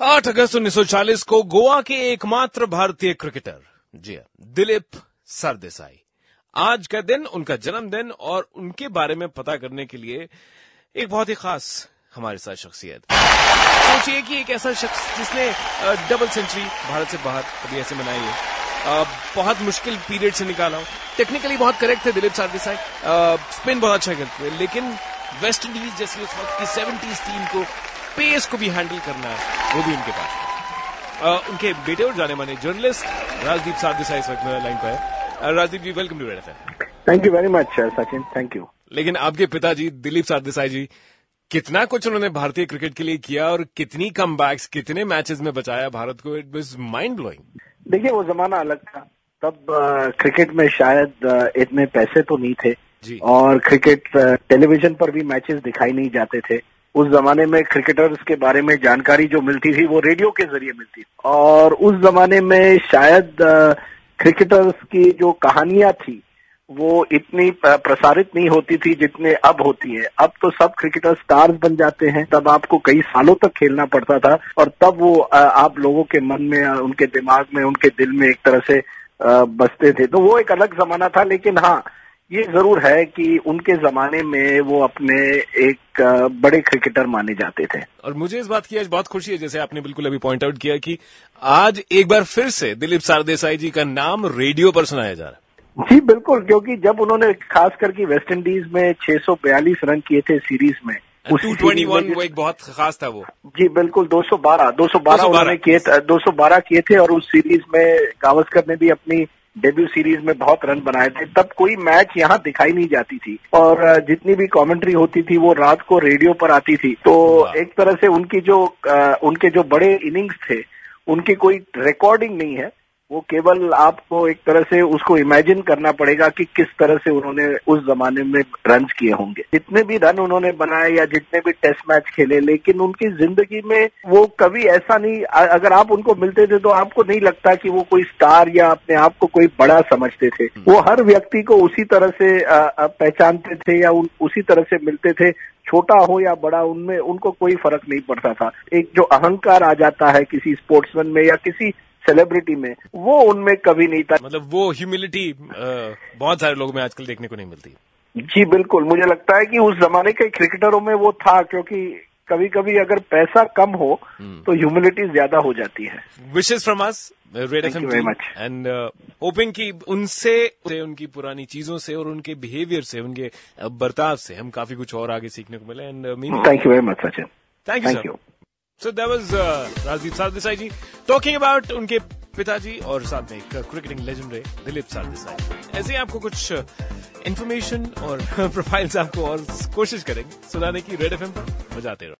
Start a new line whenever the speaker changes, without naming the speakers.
आठ अगस्त 1940 को गोवा के एकमात्र भारतीय क्रिकेटर जी हाँ, दिलीप सरदेसाई। आज का दिन उनका जन्मदिन और उनके बारे में पता करने के लिए एक बहुत ही खास हमारे साथ शख्सियत। सोचिए कि एक ऐसा शख्स जिसने डबल सेंचुरी भारत से बाहर कभी ऐसे मनाई है। बहुत मुश्किल पीरियड से निकाला हो। टेक्निकली बहुत करेक्ट थे दिलीप सरदेसाई। स्पिन बहुत अच्छा करते लेकिन वेस्ट इंडीज जैसी उस वक्त की सेवेंटीज टीम को पेस को भी हैंडल करना है वो भी उनके पास है। उनके बेटे और जाने माने जर्नलिस्ट राजदीप सरदेसाई इस वक्त लाइन पर है। Rajdeep ji welcome to Red FM
thank you very much Sachin thank you
लेकिन आपके पिताजी दिलीप सरदेसाई जी कितना कुछ उन्होंने भारतीय क्रिकेट के लिए किया और कितनी कम कितने मैचेस में बचाया भारत को? इट वॉज़ माइंड ब्लोइंग
देखिए वो जमाना अलग था। तब क्रिकेट में शायद इतने पैसे तो नहीं थे जी। और क्रिकेट टेलीविज़न पर भी मैचेस दिखाई नहीं जाते थे। उस जमाने में क्रिकेटर्स के बारे में जानकारी जो मिलती थी, वो रेडियो के ज़रिए मिलती थी। और उस जमाने में शायद क्रिकेटर्स की जो कहानियाँ थी, वो इतनी प्रसारित नहीं होती थी जितने अब होती है। अब तो सब क्रिकेटर स्टार्स बन जाते हैं। तब आपको कई सालों तक खेलना पड़ता था और तब वो आप लोगों के मन में उनके दिमाग में, उनके दिल में एक तरह से बसते थे। तो वो एक अलग जमाना था, लेकिन हाँ ये ज़रूर है कि उनके जमाने में वो अपने एक बड़े क्रिकेटर माने जाते थे।
और मुझे इस बात की आज बहुत खुशी है जैसे आपने बिल्कुल अभी पॉइंट आउट किया कि आज एक बार फिर से दिलीप सारदेसाई जी का नाम रेडियो पर सुनाया जा रहा है।
जी बिल्कुल क्योंकि जब उन्होंने खास करके वेस्ट इंडीज में 642 रन किए थे सीरीज़ में
टू ट्वेंटी वन वो एक बहुत खास था वो।
जी बिल्कुल 212 212 उन्होंने किए 212 किए थे और उस सीरीज़ में गावस्कर ने भी अपनी डेब्यू सीरीज़ में बहुत रन बनाए थे तब कोई मैच यहाँ दिखाई नहीं जाती थी। और जितनी भी कमेंट्री होती थी वो रात को रेडियो पर आती थी। तो एक तरह से उनकी जो उनके जो बड़े इनिंग्स थे उनकी कोई रिकॉर्डिंग नहीं है। वो केवल आपको एक तरह से उसको इमेजिन करना पड़ेगा कि किस तरह से उन्होंने उस जमाने में रन किए होंगे। जितने भी रन उन्होंने बनाए या जितने भी टेस्ट मैच खेले लेकिन उनकी ज़िंदगी में वो कभी ऐसा नहीं अगर आप उनको मिलते थे तो आपको नहीं लगता कि वो कोई स्टार या अपने आप को कोई बड़ा समझते थे। वो हर व्यक्ति को उसी तरह से पहचानते थे या उसी तरह से मिलते थे। छोटा हो या बड़ा उनमें उनको कोई फ़र्क नहीं पड़ता था। एक जो अहंकार आ जाता है किसी स्पोर्ट्समैन में या किसी सेलिब्रिटी में वो उनमें कभी नहीं था।
मतलब वो ह्यूमिलिटी बहुत सारे लोगों में आजकल देखने को नहीं मिलती।
जी बिल्कुल। मुझे लगता है कि उस जमाने के क्रिकेटरों में वो था क्योंकि कभी कभी अगर पैसा कम हो हम्म। तो ह्यूमिलिटी ज़्यादा हो जाती है।
विशेष from us Red FM and hoping की उनसे उनकी पुरानी चीज़ों से और उनके बिहेवियर से उनके बर्ताव से हम काफ़ी कुछ और आगे सीखने को मिले। And
thank you very much Sachin
thank you so that was Rajdeep Sardesai ji talking about उनके पिताजी और साथ में एक क्रिकेटिंग लेजेंड रहे दिलीप सरदेसाई ऐसे ही आपको कुछ इन्फॉर्मेशन uh, और प्रोफाइल्स आपको और कोशिश करेंगे सुनाने की रेड एफ़ पर बजाते रहो